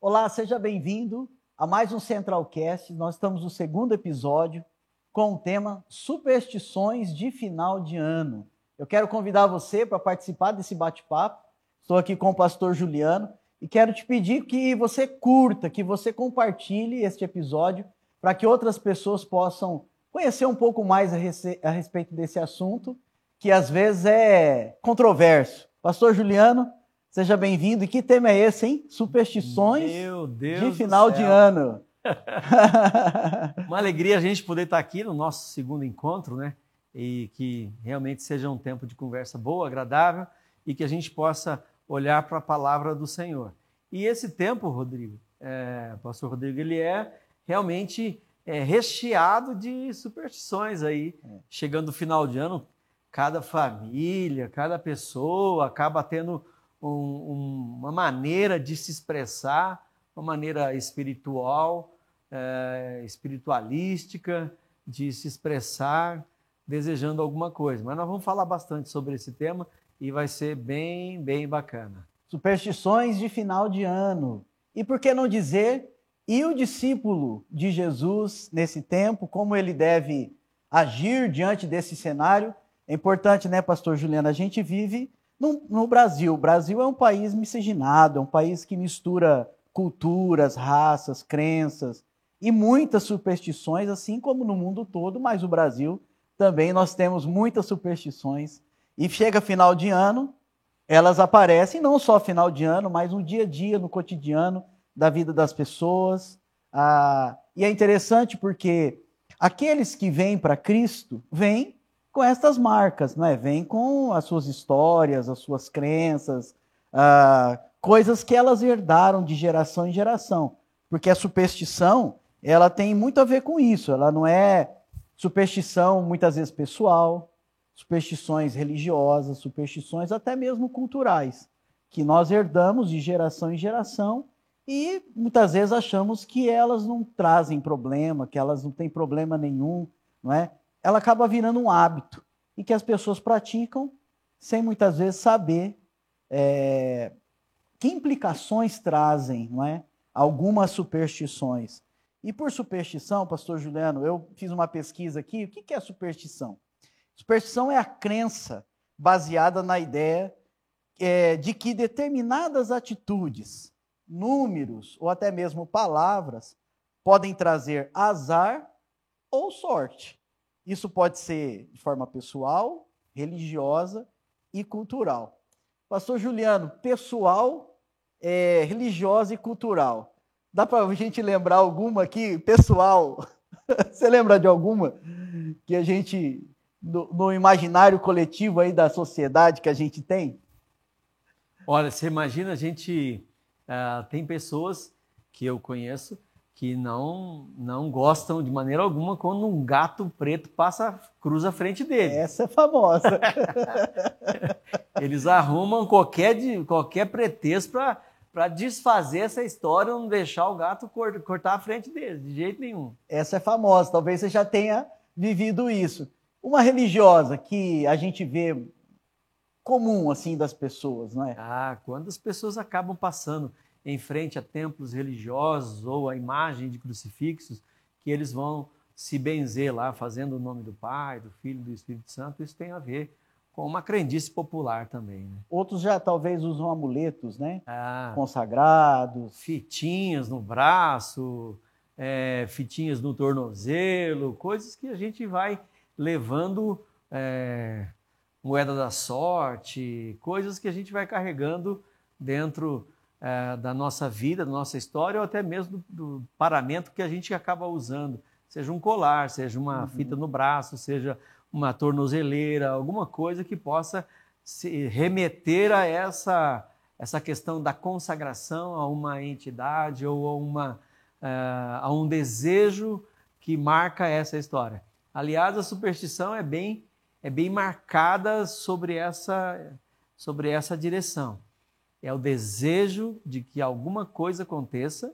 Olá, seja bem-vindo a mais um Centralcast. Nós estamos no segundo episódio com o tema Superstições de Final de Ano. Eu quero convidar você para participar desse bate-papo. Estou aqui com o pastor Juliano e quero te pedir que você curta, que você compartilhe este episódio para que outras pessoas possam conhecer um pouco mais a, respeito desse assunto, que às vezes é controverso. Pastor Juliano, seja bem-vindo. E que tema é esse, hein? Superstições de final de ano. Uma alegria a gente poder estar aqui no nosso segundo encontro, né? E que realmente seja um tempo de conversa boa, agradável e que a gente possa olhar para a palavra do Senhor. E esse tempo, Rodrigo, é, Pastor Rodrigo, ele é realmente é, recheado de superstições aí. É. Chegando o final de ano, cada família, cada pessoa acaba tendo um, um, uma maneira de se expressar, uma maneira espiritual, é, espiritualística, de se expressar desejando alguma coisa. Mas nós vamos falar bastante sobre esse tema e vai ser bem, bem bacana. Superstições de final de ano. E por que não dizer, e o discípulo de Jesus nesse tempo, como ele deve agir diante desse cenário? É importante, né, pastor Juliano? A gente vive no, no Brasil. O Brasil é um país miscigenado, é um país que mistura culturas, raças, crenças e muitas superstições, assim como no mundo todo, mas o Brasil também nós temos muitas superstições. E chega final de ano, elas aparecem não só final de ano, mas no dia a dia, no cotidiano da vida das pessoas. Ah, e é interessante porque aqueles que vêm para Cristo vêm com estas marcas, não é? Vêm com as suas histórias, as suas crenças, ah, coisas que elas herdaram de geração em geração. Porque a superstição, ela tem muito a ver com isso. Ela não é superstição, muitas vezes pessoal, superstições religiosas, superstições até mesmo culturais, que nós herdamos de geração em geração e muitas vezes achamos que elas não trazem problema, que elas não têm problema nenhum, não é? Ela acaba virando um hábito e que as pessoas praticam sem muitas vezes saber é, que implicações trazem, não é? Algumas superstições. E por superstição, pastor Juliano, eu fiz uma pesquisa aqui. O que é superstição? Superstição é a crença baseada na ideia é, de que determinadas atitudes, números ou até mesmo palavras podem trazer azar ou sorte. Isso pode ser de forma pessoal, religiosa e cultural. Pastor Juliano, pessoal, é, religiosa e cultural. Dá para a gente lembrar alguma aqui, pessoal? Você lembra de alguma que a gente no, no, imaginário coletivo aí da sociedade que a gente tem? Olha, você imagina a gente uh, tem pessoas que eu conheço que não não gostam de maneira alguma quando um gato preto passa cruza a frente dele. Essa é famosa. Eles arrumam qualquer qualquer pretexto para para desfazer essa história, não deixar o gato cortar a frente dele, de jeito nenhum. Essa é famosa, talvez você já tenha vivido isso. Uma religiosa que a gente vê comum assim das pessoas, não é? Ah, quando as pessoas acabam passando em frente a templos religiosos ou a imagem de crucifixos, que eles vão se benzer lá, fazendo o nome do Pai, do Filho e do Espírito Santo, isso tem a ver com uma crendice popular também. Né? Outros já talvez usam amuletos, né? Ah, Consagrados. Fitinhas no braço, é, fitinhas no tornozelo, coisas que a gente vai levando é, moeda da sorte, coisas que a gente vai carregando dentro é, da nossa vida, da nossa história, ou até mesmo do, do, paramento que a gente acaba usando, seja um colar, seja uma uhum. fita no braço, seja uma tornozeleira, alguma coisa que possa se remeter a essa, essa questão da consagração a uma entidade ou a, uma, uh, a um desejo que marca essa história. Aliás, a superstição é bem, é bem marcada sobre essa, sobre essa direção. É o desejo de que alguma coisa aconteça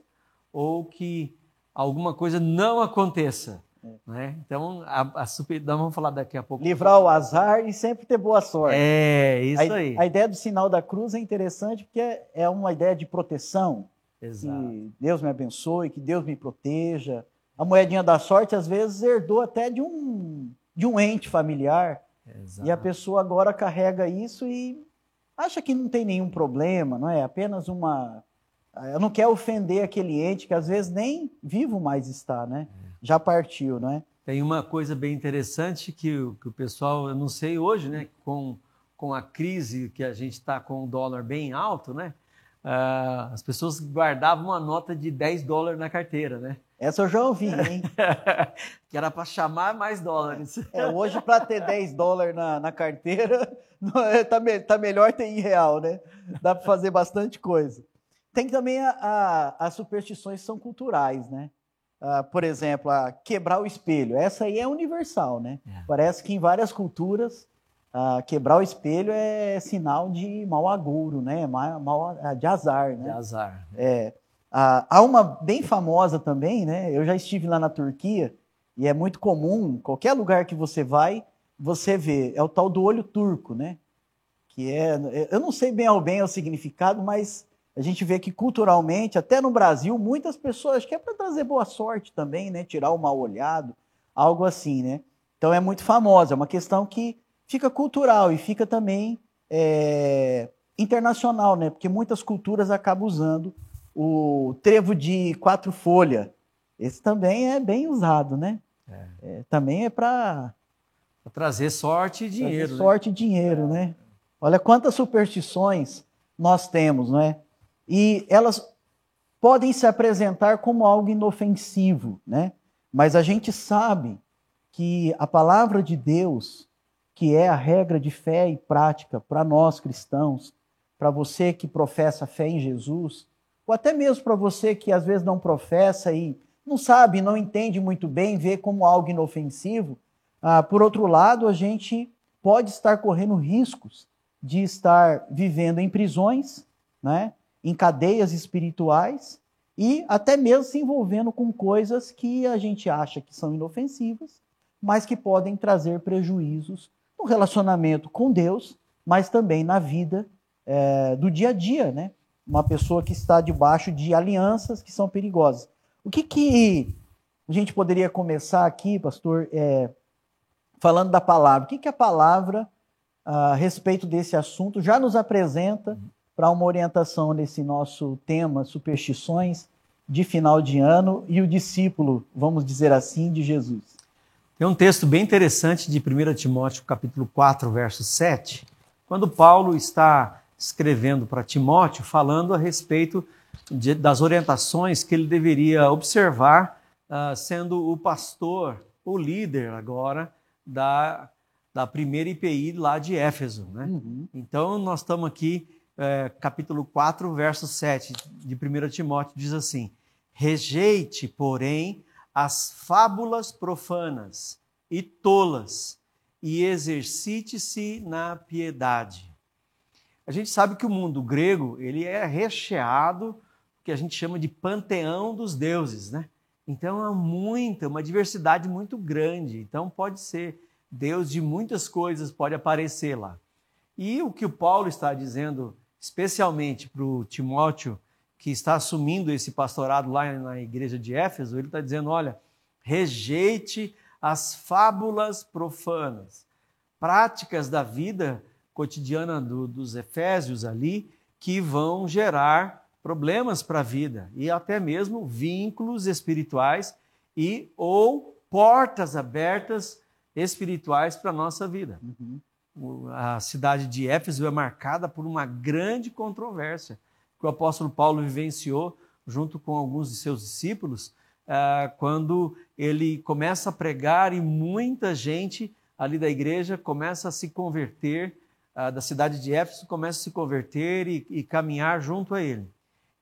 ou que alguma coisa não aconteça. É. Né? Então, a, a super, vamos falar daqui a pouco. Livrar o azar e sempre ter boa sorte. É, isso a, aí. A ideia do sinal da cruz é interessante porque é, é uma ideia de proteção, Exato. Que Deus me abençoe, que Deus me proteja. A moedinha da sorte, às vezes, herdou até de um, de um ente familiar. Exato. E a pessoa agora carrega isso e acha que não tem nenhum problema, não é? Apenas uma. Eu não quero ofender aquele ente que às vezes nem vivo mais está, né? É. Já partiu, não é? Tem uma coisa bem interessante que, o, que o pessoal, eu não sei hoje, né? Com, com a crise que a gente está com o dólar bem alto, né? Uh, as pessoas guardavam uma nota de 10 dólares na carteira, né? Essa eu já ouvi, hein? que era para chamar mais dólares. É, hoje, para ter 10 dólares na, na carteira, é, tá, me, tá, melhor ter em real, né? Dá para fazer bastante coisa. Tem também a, a, as superstições que são culturais, né? Uh, por exemplo, a quebrar o espelho. Essa aí é universal, né? É. Parece que em várias culturas Uh, quebrar o espelho é sinal de mau agouro, né? Mal, ah, de azar, né? De azar. É. Uh, há uma bem famosa também, né? Eu já estive lá na Turquia e é muito comum, qualquer lugar que você vai, você vê. É o tal do olho turco, né? Que é, eu não sei bem ao bem o significado, mas a gente vê que culturalmente, até no Brasil, muitas pessoas, acho que é para trazer boa sorte também, né? Tirar o mal olhado, algo assim, né? Então é muito famosa, é uma questão que fica cultural e fica também é, internacional, né? Porque muitas culturas acabam usando o trevo de quatro folhas. Esse também é bem usado, né? É. É, também é para trazer sorte e dinheiro. Trazer sorte né? e dinheiro, né? Olha quantas superstições nós temos, não é? E elas podem se apresentar como algo inofensivo, né? Mas a gente sabe que a palavra de Deus que é a regra de fé e prática para nós cristãos, para você que professa fé em Jesus, ou até mesmo para você que às vezes não professa e não sabe, não entende muito bem, vê como algo inofensivo. Ah, por outro lado, a gente pode estar correndo riscos de estar vivendo em prisões, né, em cadeias espirituais e até mesmo se envolvendo com coisas que a gente acha que são inofensivas, mas que podem trazer prejuízos no relacionamento com Deus, mas também na vida é, do dia a dia, né? Uma pessoa que está debaixo de alianças que são perigosas. O que, que a gente poderia começar aqui, pastor, é, falando da palavra? O que, que a palavra, a respeito desse assunto, já nos apresenta para uma orientação nesse nosso tema, superstições de final de ano e o discípulo, vamos dizer assim, de Jesus? Tem um texto bem interessante de 1 Timóteo, capítulo 4, verso 7, quando Paulo está escrevendo para Timóteo, falando a respeito de, das orientações que ele deveria observar, uh, sendo o pastor, o líder agora da, da primeira IPI lá de Éfeso. Né? Uhum. Então, nós estamos aqui, é, capítulo 4, verso 7 de 1 Timóteo, diz assim: Rejeite, porém, as fábulas profanas e tolas e exercite-se na piedade. A gente sabe que o mundo grego ele é recheado que a gente chama de panteão dos deuses, né? Então há muita, uma diversidade muito grande. Então pode ser Deus de muitas coisas pode aparecer lá. E o que o Paulo está dizendo, especialmente para o Timóteo, que está assumindo esse pastorado lá na igreja de Éfeso, ele está dizendo: olha, rejeite as fábulas profanas, práticas da vida cotidiana do, dos Efésios ali, que vão gerar problemas para a vida e até mesmo vínculos espirituais e ou portas abertas espirituais para a nossa vida. Uhum. A cidade de Éfeso é marcada por uma grande controvérsia que o apóstolo Paulo vivenciou junto com alguns de seus discípulos, ah, quando ele começa a pregar e muita gente ali da igreja começa a se converter, da cidade de Éfeso começa a se converter e, e caminhar junto a ele.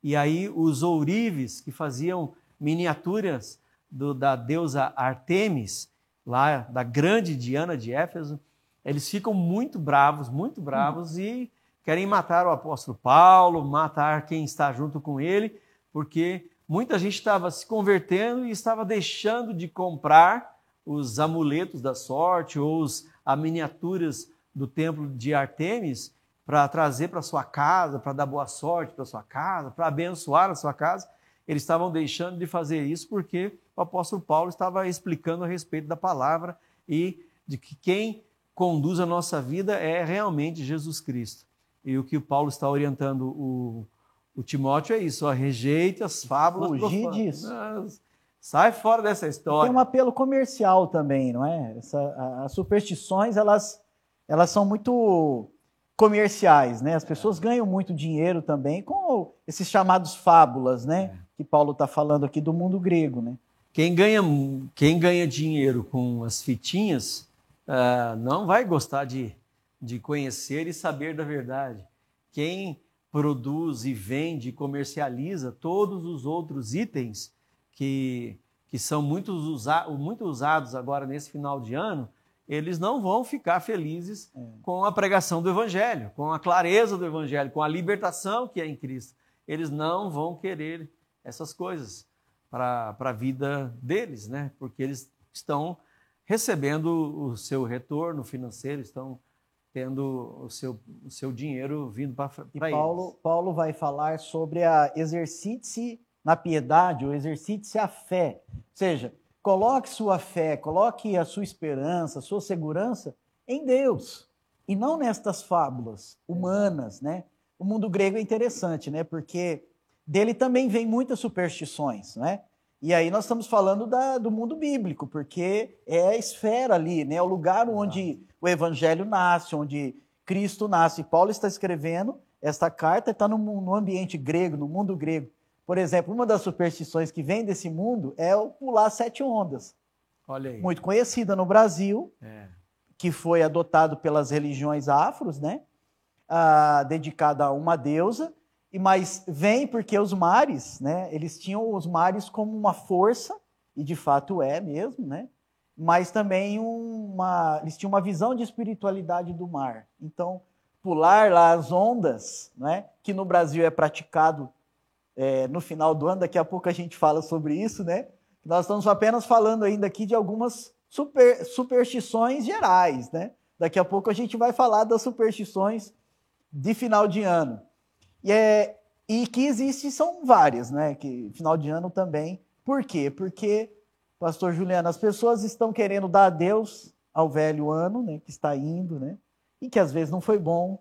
E aí os ourives, que faziam miniaturas do, da deusa Artemis, lá da grande Diana de Éfeso, eles ficam muito bravos, muito bravos, e querem matar o apóstolo Paulo, matar quem está junto com ele, porque muita gente estava se convertendo e estava deixando de comprar os amuletos da sorte ou as miniaturas do templo de Artemis para trazer para sua casa, para dar boa sorte para sua casa, para abençoar a sua casa, eles estavam deixando de fazer isso porque o apóstolo Paulo estava explicando a respeito da palavra e de que quem conduz a nossa vida é realmente Jesus Cristo. E o que o Paulo está orientando o, o Timóteo é isso: ó, rejeite as fábulas. Fugir disso. Sai fora dessa história. Tem um apelo comercial também, não é? Essa, as superstições, elas, elas são muito comerciais, né? As pessoas ganham muito dinheiro também com esses chamados fábulas, né? É. Que Paulo está falando aqui do mundo grego, né? Quem ganha, quem ganha dinheiro com as fitinhas uh, não vai gostar de, de conhecer e saber da verdade. Quem produz e vende e comercializa todos os outros itens que, que são muito, usa, muito usados agora nesse final de ano, eles não vão ficar felizes é. com a pregação do Evangelho, com a clareza do Evangelho, com a libertação que é em Cristo. Eles não vão querer essas coisas para a vida deles, né? porque eles estão recebendo o seu retorno financeiro, estão tendo o seu, o seu dinheiro vindo para eles. Paulo, Paulo vai falar sobre a exercite na piedade, ou exercite a fé. Ou seja, coloque sua fé, coloque a sua esperança, a sua segurança em Deus e não nestas fábulas humanas, né? O mundo grego é interessante, né? Porque dele também vem muitas superstições, né? E aí nós estamos falando da, do mundo bíblico, porque é a esfera ali, né? É o lugar onde o evangelho nasce, onde Cristo nasce. E Paulo está escrevendo esta carta, está no, no ambiente grego, no mundo grego. Por exemplo, uma das superstições que vem desse mundo é o pular sete ondas. Olha aí. Muito conhecida no Brasil, é. que foi adotado pelas religiões afros, né? Ah, dedicada a uma deusa e mas vem porque os mares, né? Eles tinham os mares como uma força e de fato é mesmo, né? Mas também uma, eles tinham uma visão de espiritualidade do mar. Então pular lá as ondas, né? Que no Brasil é praticado é, no final do ano. Daqui a pouco a gente fala sobre isso, né? Nós estamos apenas falando ainda aqui de algumas super, superstições gerais, né? Daqui a pouco a gente vai falar das superstições de final de ano. E, é, e que existem são várias, né? Que final de ano também. Por quê? Porque, pastor Juliano, as pessoas estão querendo dar adeus ao velho ano, né? Que está indo, né? E que às vezes não foi bom,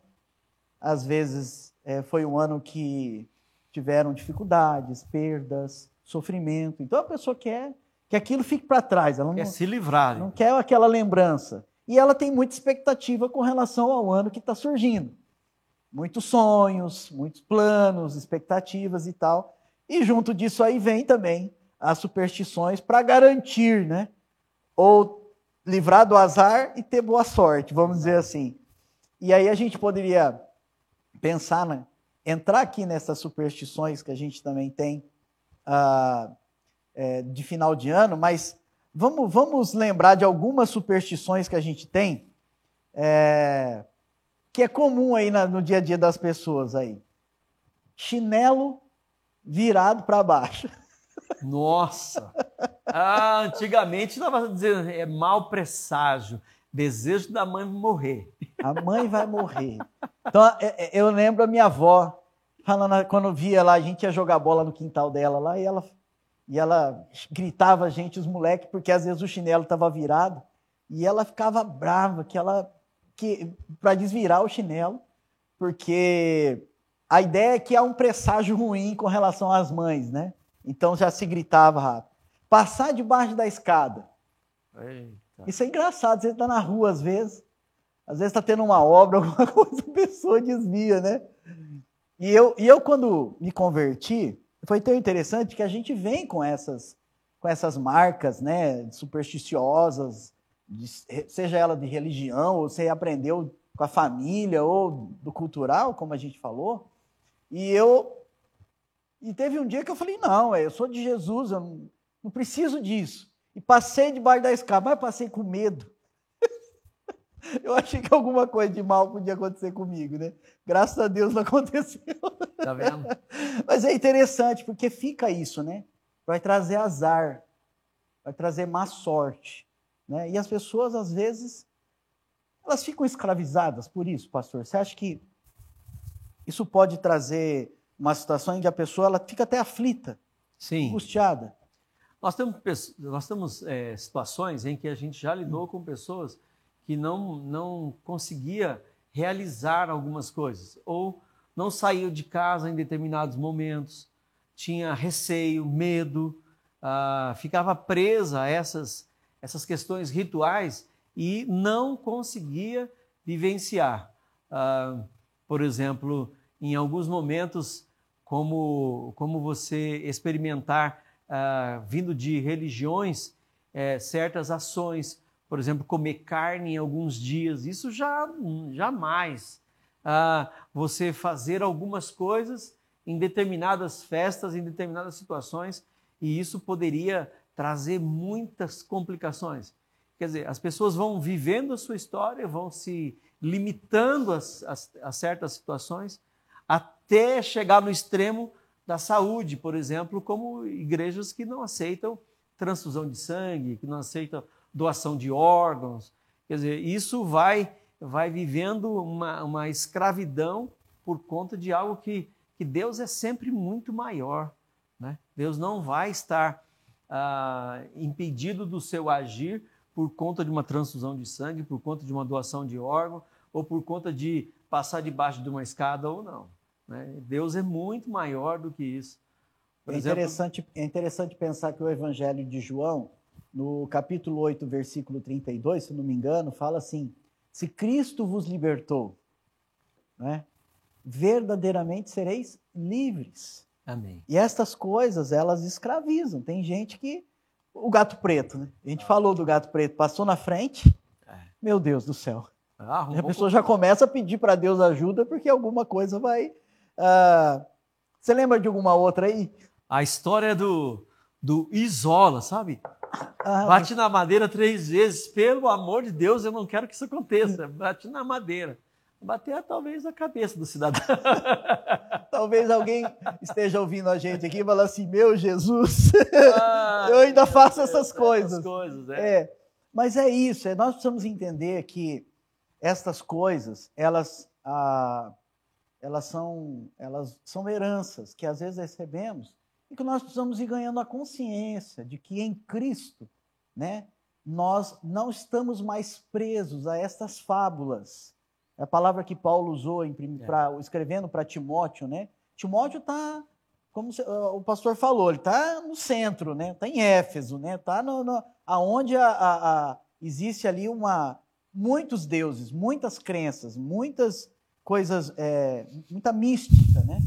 às vezes é, foi um ano que tiveram dificuldades, perdas, sofrimento. Então a pessoa quer que aquilo fique para trás. Ela quer não, se livrar. Não quer aquela lembrança. E ela tem muita expectativa com relação ao ano que está surgindo muitos sonhos, muitos planos, expectativas e tal. E junto disso aí vem também as superstições para garantir, né? Ou livrar do azar e ter boa sorte, vamos dizer assim. E aí a gente poderia pensar, né? Entrar aqui nessas superstições que a gente também tem uh, é, de final de ano, mas vamos, vamos lembrar de algumas superstições que a gente tem. É, que é comum aí no dia a dia das pessoas aí. Chinelo virado para baixo. Nossa! Ah, antigamente estava dizendo é mau presságio, desejo da mãe morrer. A mãe vai morrer. Então, é, é, eu lembro a minha avó falando quando via lá, a gente ia jogar bola no quintal dela lá e ela e ela gritava a gente os moleques porque às vezes o chinelo estava virado e ela ficava brava que ela que para desvirar o chinelo, porque a ideia é que há um presságio ruim com relação às mães, né? Então já se gritava rápido. Passar debaixo da escada. Isso é engraçado, você está na rua às vezes, às vezes está tendo uma obra, alguma coisa, a pessoa desvia, né? E eu, e eu quando me converti, foi tão interessante que a gente vem com essas, com essas marcas, né, supersticiosas, de, seja ela de religião, ou você aprendeu com a família, ou do cultural, como a gente falou. E eu. E teve um dia que eu falei: não, eu sou de Jesus, eu não, não preciso disso. E passei debaixo da escada, mas passei com medo. eu achei que alguma coisa de mal podia acontecer comigo, né? Graças a Deus não aconteceu. Tá vendo? Mas é interessante, porque fica isso, né? Vai trazer azar, vai trazer má sorte. Né? E as pessoas, às vezes, elas ficam escravizadas por isso, pastor. Você acha que isso pode trazer uma situação em que a pessoa ela fica até aflita, Sim. angustiada. Nós temos, nós temos é, situações em que a gente já lidou com pessoas que não, não conseguia realizar algumas coisas, ou não saiu de casa em determinados momentos, tinha receio, medo, ah, ficava presa a essas, essas questões rituais e não conseguia vivenciar. Ah, por exemplo, em alguns momentos, como, como você experimentar, ah, vindo de religiões, eh, certas ações, por exemplo, comer carne em alguns dias, isso já jamais. Ah, você fazer algumas coisas em determinadas festas, em determinadas situações, e isso poderia trazer muitas complicações. Quer dizer, as pessoas vão vivendo a sua história, vão se limitando a, a- a certas situações, até chegar no extremo da saúde, por exemplo, como igrejas que não aceitam transfusão de sangue, que não aceitam doação de órgãos. Quer dizer, isso vai, vai vivendo uma, uma escravidão por conta de algo que, que Deus é sempre muito maior. Né? Deus não vai estar ah, impedido do seu agir por conta de uma transfusão de sangue, por conta de uma doação de órgão, ou por conta de passar debaixo de uma escada ou não. Né? Deus é muito maior do que isso. Por É exemplo, interessante, é interessante pensar que o Evangelho de João, no capítulo 8, versículo 32, se não me engano, fala assim: Se Cristo vos libertou, né, verdadeiramente sereis livres. Amém. E estas coisas, elas escravizam. Tem gente que. O gato preto, né? A gente falou do gato preto, passou na frente. É. Meu Deus do céu. Ah, A pessoa já começa a pedir para Deus ajuda porque alguma coisa vai. Ah, Você lembra de alguma outra aí? A história do, do Isola, sabe? Ah, Bate na madeira três vezes. Pelo amor de Deus, eu não quero que isso aconteça. Bate na madeira. Bater talvez a cabeça do cidadão. Talvez alguém esteja ouvindo a gente aqui e fala assim: Meu Jesus, Ah, eu ainda faço essas coisas. Essas coisas, é. É, mas é isso, é, nós precisamos entender que estas coisas, elas, ah, elas, são, elas são heranças que às vezes recebemos e que nós precisamos ir ganhando a consciência de que em Cristo, né, nós não estamos mais presos a estas fábulas. É a palavra que Paulo usou em, É. pra- escrevendo para Timóteo, né? Timóteo está, como se- ah, o pastor falou, ele está no centro, né? Está em Éfeso, né? Está no, no, aonde a, a- a- existe ali uma muitos deuses, muitas crenças, muitas coisas, é, muita mística, né?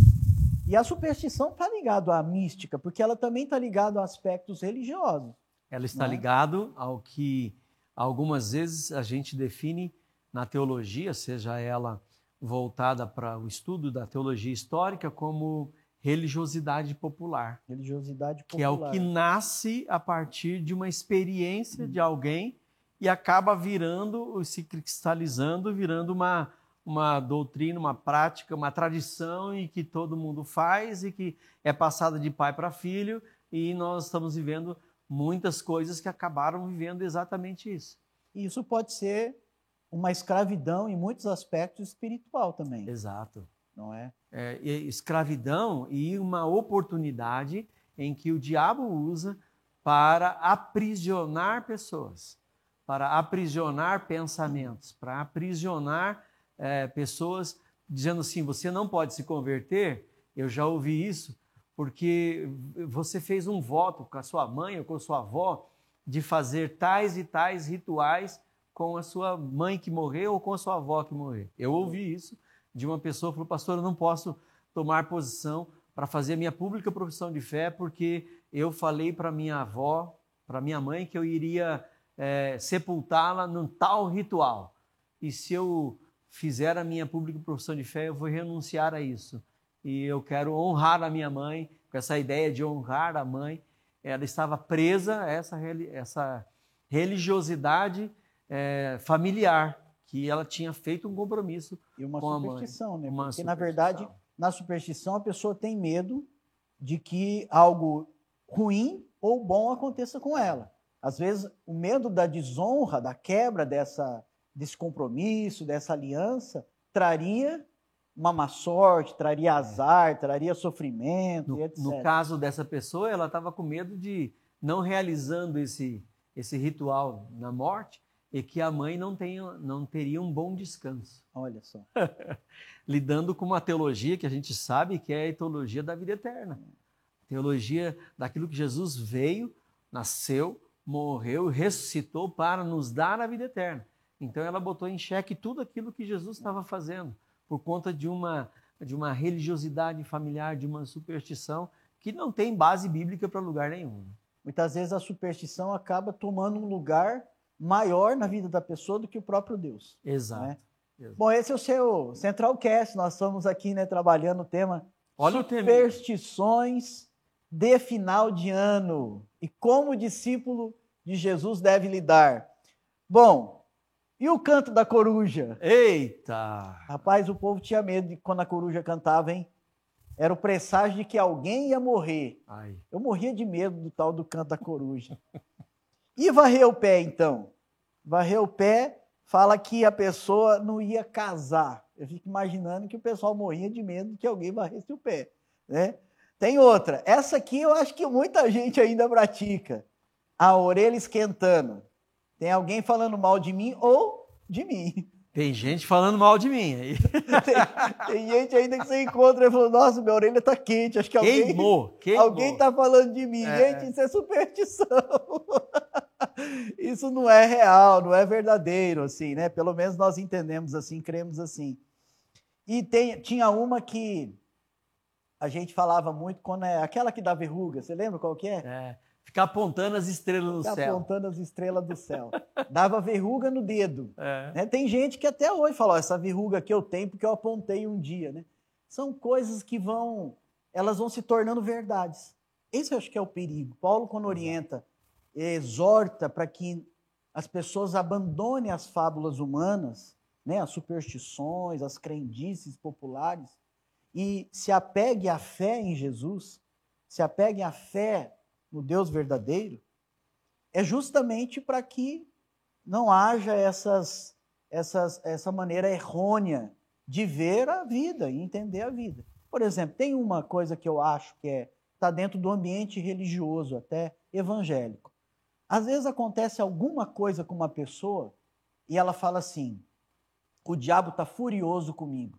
E a superstição está ligado à mística, porque ela também está ligada a aspectos religiosos. Ela está Né? ligado ao que algumas vezes a gente define na teologia, seja ela voltada para o estudo da teologia histórica, como religiosidade popular, Religiosidade que é popular. o que nasce a partir de uma experiência de alguém e acaba virando, se cristalizando, virando uma, uma doutrina, uma prática, uma tradição e que todo mundo faz e que é passada de pai para filho e nós estamos vivendo muitas coisas que acabaram vivendo exatamente isso. E isso pode ser uma escravidão em muitos aspectos espiritual também, Exato. não é? É, escravidão e uma oportunidade em que o diabo usa para aprisionar pessoas, para aprisionar pensamentos, para aprisionar é, pessoas, dizendo assim: você não pode se converter. Eu já ouvi isso, porque você fez um voto com a sua mãe ou com a sua avó de fazer tais e tais rituais com a sua mãe que morreu ou com a sua avó que morreu. Eu ouvi isso de uma pessoa que falou, pastor, eu não posso tomar posição para fazer a minha pública profissão de fé, porque eu falei para minha avó, para minha mãe, que eu iria é, sepultá-la num tal ritual. E se eu fizer a minha pública profissão de fé, eu vou renunciar a isso. E eu quero honrar a minha mãe, com essa ideia de honrar a mãe. Ela estava presa a essa, essa religiosidade é, familiar, que ela tinha feito um compromisso E uma com a mãe. superstição, né? Uma Porque, na superstição. verdade, na superstição, a pessoa tem medo de que algo ruim ou bom aconteça com ela. Às vezes, o medo da desonra, da quebra dessa, desse compromisso, dessa aliança, traria uma má sorte, traria azar, traria sofrimento, no, e etc. No caso dessa pessoa, ela estava com medo de não realizando esse, esse ritual na morte e que a mãe não, tenha, não teria um bom descanso. Olha só. Lidando com uma teologia que a gente sabe que é a teologia da vida eterna. Teologia daquilo que Jesus veio, nasceu, morreu, ressuscitou para nos dar a vida eterna. Então ela botou em xeque tudo aquilo que Jesus estava fazendo por conta de uma de uma religiosidade familiar, de uma superstição que não tem base bíblica para lugar nenhum. Muitas vezes a superstição acaba tomando um lugar maior na vida da pessoa do que o próprio Deus. Exato. Né? Exato. Bom, esse é o seu Central Cast. Nós estamos aqui né, trabalhando o tema Olha superstições de final de ano e como o discípulo de Jesus deve lidar. Bom, e o canto da coruja? Eita! Rapaz, o povo tinha medo de quando a coruja cantava, hein? Era o presságio de que alguém ia morrer. Ai. Eu morria de medo do tal do canto da coruja. e varrer o pé, então? Varrer o pé fala que a pessoa não ia casar. Eu fico imaginando que o pessoal morria de medo de que alguém varresse o pé. Né? Tem outra. Essa aqui eu acho que muita gente ainda pratica. A orelha esquentando. Tem alguém falando mal de mim ou de mim. Tem gente falando mal de mim aí. tem, tem, gente ainda que você encontra e fala, nossa, minha orelha tá quente. Acho que alguém, queimou, queimou. alguém tá falando de mim. É. Gente, isso é superstição. isso não é real, não é verdadeiro, assim, né? Pelo menos nós entendemos assim, cremos assim. E tem, tinha uma que a gente falava muito quando é aquela que dá verruga. Você lembra qual que é? É. Ficar apontando as estrelas no Ficar céu. apontando as estrelas do céu. Dava verruga no dedo. É. Né? Tem gente que até hoje fala, ó, essa verruga que eu tenho porque eu apontei um dia. Né? São coisas que vão, elas vão se tornando verdades. Esse eu acho que é o perigo. Paulo, quando orienta, exorta para que as pessoas abandonem as fábulas humanas, né, as superstições, as crendices populares, e se apegue à fé em Jesus, se apegue à fé no Deus verdadeiro, é justamente para que não haja essas, essas, essa maneira errônea de ver a vida e entender a vida. Por exemplo, tem uma coisa que eu acho que é está dentro do ambiente religioso, até evangélico. Às vezes acontece alguma coisa com uma pessoa e ela fala assim: o diabo está furioso comigo.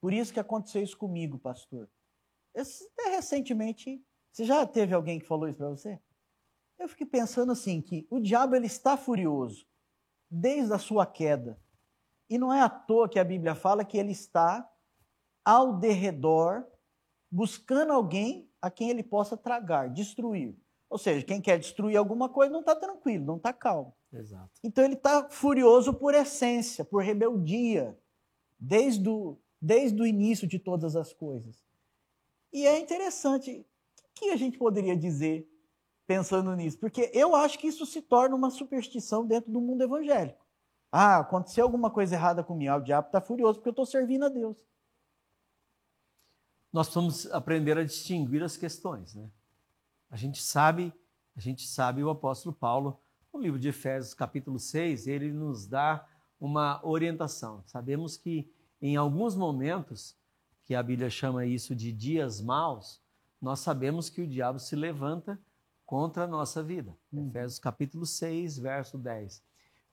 Por isso que aconteceu isso comigo, pastor. Esse, recentemente você já teve alguém que falou isso para você? Eu fiquei pensando assim que o diabo ele está furioso desde a sua queda. E não é à toa que a Bíblia fala que ele está ao derredor buscando alguém a quem ele possa tragar, destruir. Ou seja, quem quer destruir alguma coisa não está tranquilo, não está calmo. Exato. Então ele está furioso por essência, por rebeldia, desde o, desde o início de todas as coisas. E é interessante que a gente poderia dizer pensando nisso? Porque eu acho que isso se torna uma superstição dentro do mundo evangélico. Ah, aconteceu alguma coisa errada comigo, ah, o diabo está furioso porque eu estou servindo a Deus. Nós precisamos aprender a distinguir as questões, né? A gente sabe, a gente sabe o apóstolo Paulo, no livro de Efésios, capítulo 6, ele nos dá uma orientação. Sabemos que em alguns momentos, que a Bíblia chama isso de dias maus, nós sabemos que o diabo se levanta contra a nossa vida. Hum. Efésios capítulo 6, verso 10.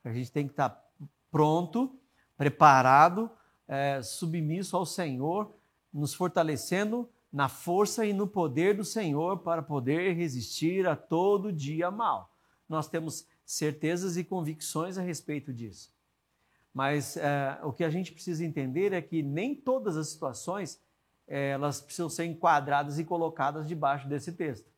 A gente tem que estar pronto, preparado, é, submisso ao Senhor, nos fortalecendo na força e no poder do Senhor para poder resistir a todo dia mal. Nós temos certezas e convicções a respeito disso. Mas é, o que a gente precisa entender é que nem todas as situações elas precisam ser enquadradas e colocadas debaixo desse texto.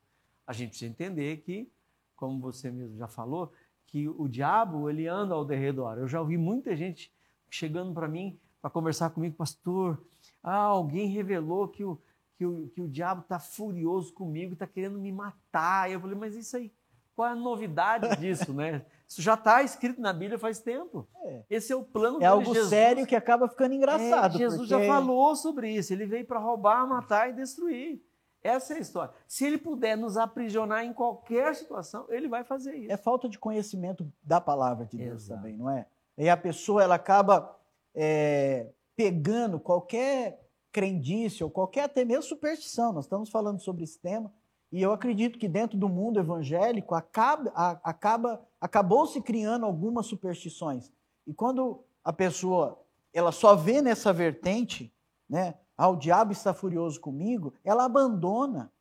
A gente precisa entender que, como você mesmo já falou, que o diabo ele anda ao derredor. Eu já ouvi muita gente chegando para mim para conversar comigo, pastor. Ah, alguém revelou que o, que o, que o diabo está furioso comigo, está querendo me matar. Eu falei, mas isso aí, qual é a novidade disso, né? Isso já está escrito na Bíblia faz tempo. É. Esse é o plano É algo Jesus, sério que acaba ficando engraçado. É, Jesus porque... já falou sobre isso. Ele veio para roubar, matar e destruir. Essa é a história. Se ele puder nos aprisionar em qualquer situação, ele vai fazer isso. É falta de conhecimento da palavra de Deus Exato. também, não é? E a pessoa ela acaba é, pegando qualquer crendice ou qualquer até mesmo superstição. Nós estamos falando sobre esse tema e eu acredito que dentro do mundo evangélico acaba, acaba acabou se criando algumas superstições. E quando a pessoa ela só vê nessa vertente, né, ah, o diabo está furioso comigo, ela abandona,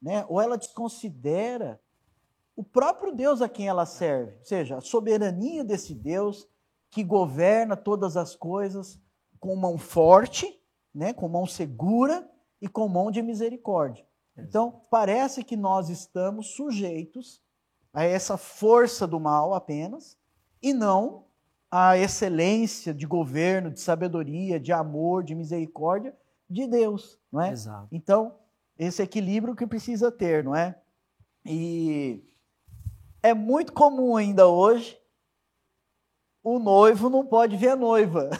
né, ou ela desconsidera o próprio Deus a quem ela serve, ou seja, a soberania desse Deus que governa todas as coisas com mão forte, né, com mão segura e com mão de misericórdia. Então, parece que nós estamos sujeitos a essa força do mal apenas e não à excelência de governo, de sabedoria, de amor, de misericórdia de Deus, não é? Exato. Então, esse equilíbrio que precisa ter, não é? E é muito comum ainda hoje o noivo não pode ver a noiva.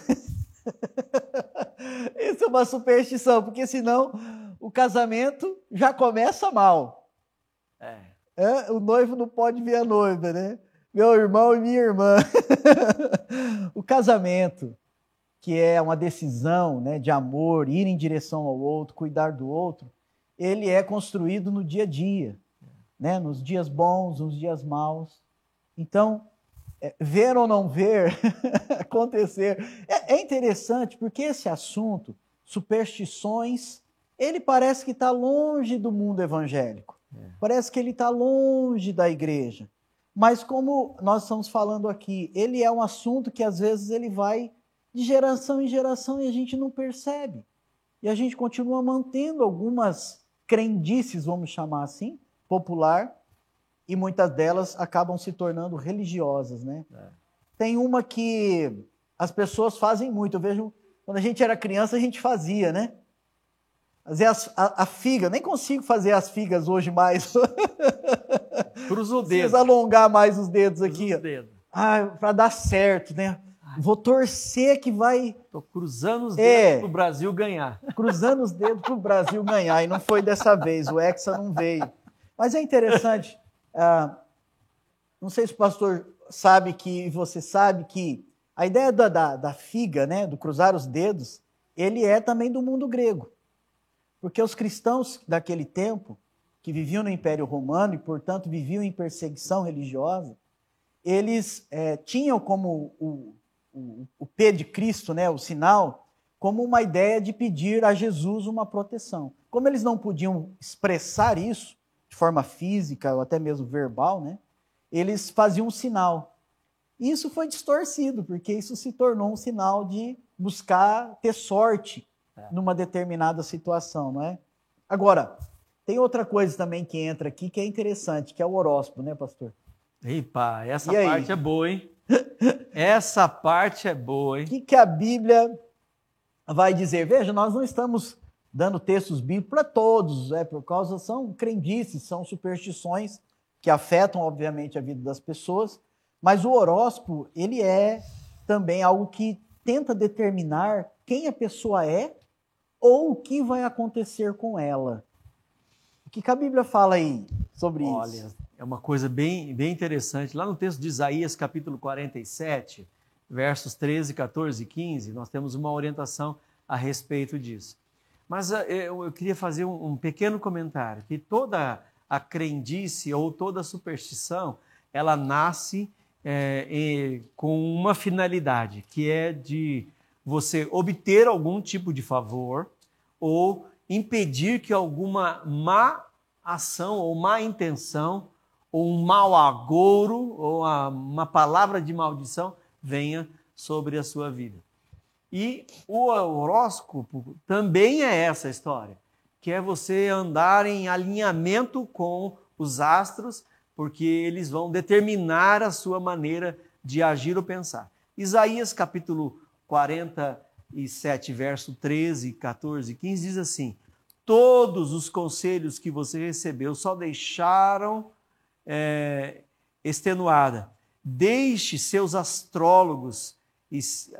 Isso é uma superstição, porque senão o casamento já começa mal. É. É, o noivo não pode ver a noiva, né? Meu irmão e minha irmã. o casamento, que é uma decisão né, de amor, ir em direção ao outro, cuidar do outro, ele é construído no dia a dia, né? nos dias bons, nos dias maus. Então, é, ver ou não ver acontecer. É, é interessante porque esse assunto, superstições, ele parece que está longe do mundo evangélico. É. Parece que ele está longe da igreja. Mas como nós estamos falando aqui, ele é um assunto que às vezes ele vai de geração em geração e a gente não percebe. E a gente continua mantendo algumas crendices, vamos chamar assim, popular, e muitas delas acabam se tornando religiosas, né? É. Tem uma que as pessoas fazem muito. Eu vejo, quando a gente era criança, a gente fazia, né? Fazer as, a, a, figa, nem consigo fazer as figas hoje mais. Cruza o dedo. Preciso alongar mais os dedos aqui. Cruza o dedo. Ah, para dar certo, né? Vou torcer que vai. Tô cruzando os é. dedos é, para o Brasil ganhar. Cruzando os dedos para o Brasil ganhar. E não foi dessa vez, o Hexa não veio. Mas é interessante. Ah, não sei se o pastor sabe que, você sabe que a ideia da, da, da figa, né, do cruzar os dedos, ele é também do mundo grego. Porque os cristãos daquele tempo, que viviam no Império Romano e, portanto, viviam em perseguição religiosa, eles é, tinham como o, o, o P de Cristo, né, o sinal, como uma ideia de pedir a Jesus uma proteção. Como eles não podiam expressar isso de forma física ou até mesmo verbal, né, eles faziam um sinal. Isso foi distorcido, porque isso se tornou um sinal de buscar ter sorte. Numa determinada situação, não é? Agora, tem outra coisa também que entra aqui que é interessante, que é o horóscopo, né, pastor? Epa, essa e parte aí? é boa, hein? essa parte é boa, hein? O que, que a Bíblia vai dizer? Veja, nós não estamos dando textos bíblicos para todos, é por causa são crendices, são superstições que afetam obviamente a vida das pessoas, mas o horóscopo, ele é também algo que tenta determinar quem a pessoa é ou o que vai acontecer com ela. O que, a Bíblia fala aí sobre Olha, isso? Olha, é uma coisa bem, bem interessante. Lá no texto de Isaías, capítulo 47, versos 13, 14 e 15, nós temos uma orientação a respeito disso. Mas eh, eu, queria fazer um, pequeno comentário, que toda a crendice ou toda a superstição, ela nasce é, com uma finalidade, que é de você obter algum tipo de favor ou impedir que alguma má ação ou má intenção ou um mau agouro ou uma palavra de maldição venha sobre a sua vida. E o horóscopo também é essa história, que é você andar em alinhamento com os astros, porque eles vão determinar a sua maneira de agir ou pensar. Isaías capítulo 47, verso 13, 14 e 15 diz assim: Todos os conselhos que você recebeu só deixaram é, extenuada. Deixe seus astrólogos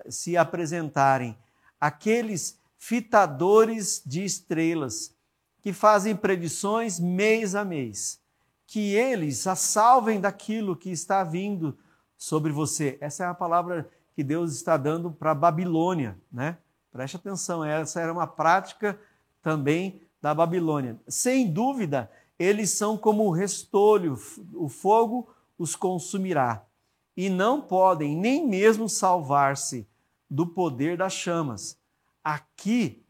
se apresentarem, aqueles fitadores de estrelas que fazem predições mês a mês, que eles a salvem daquilo que está vindo sobre você. Essa é a palavra que Deus está dando para a Babilônia, né? Preste atenção, essa era uma prática também da Babilônia. Sem dúvida, eles são como o restolho, o fogo os consumirá. E não podem nem mesmo salvar-se do poder das chamas. Aqui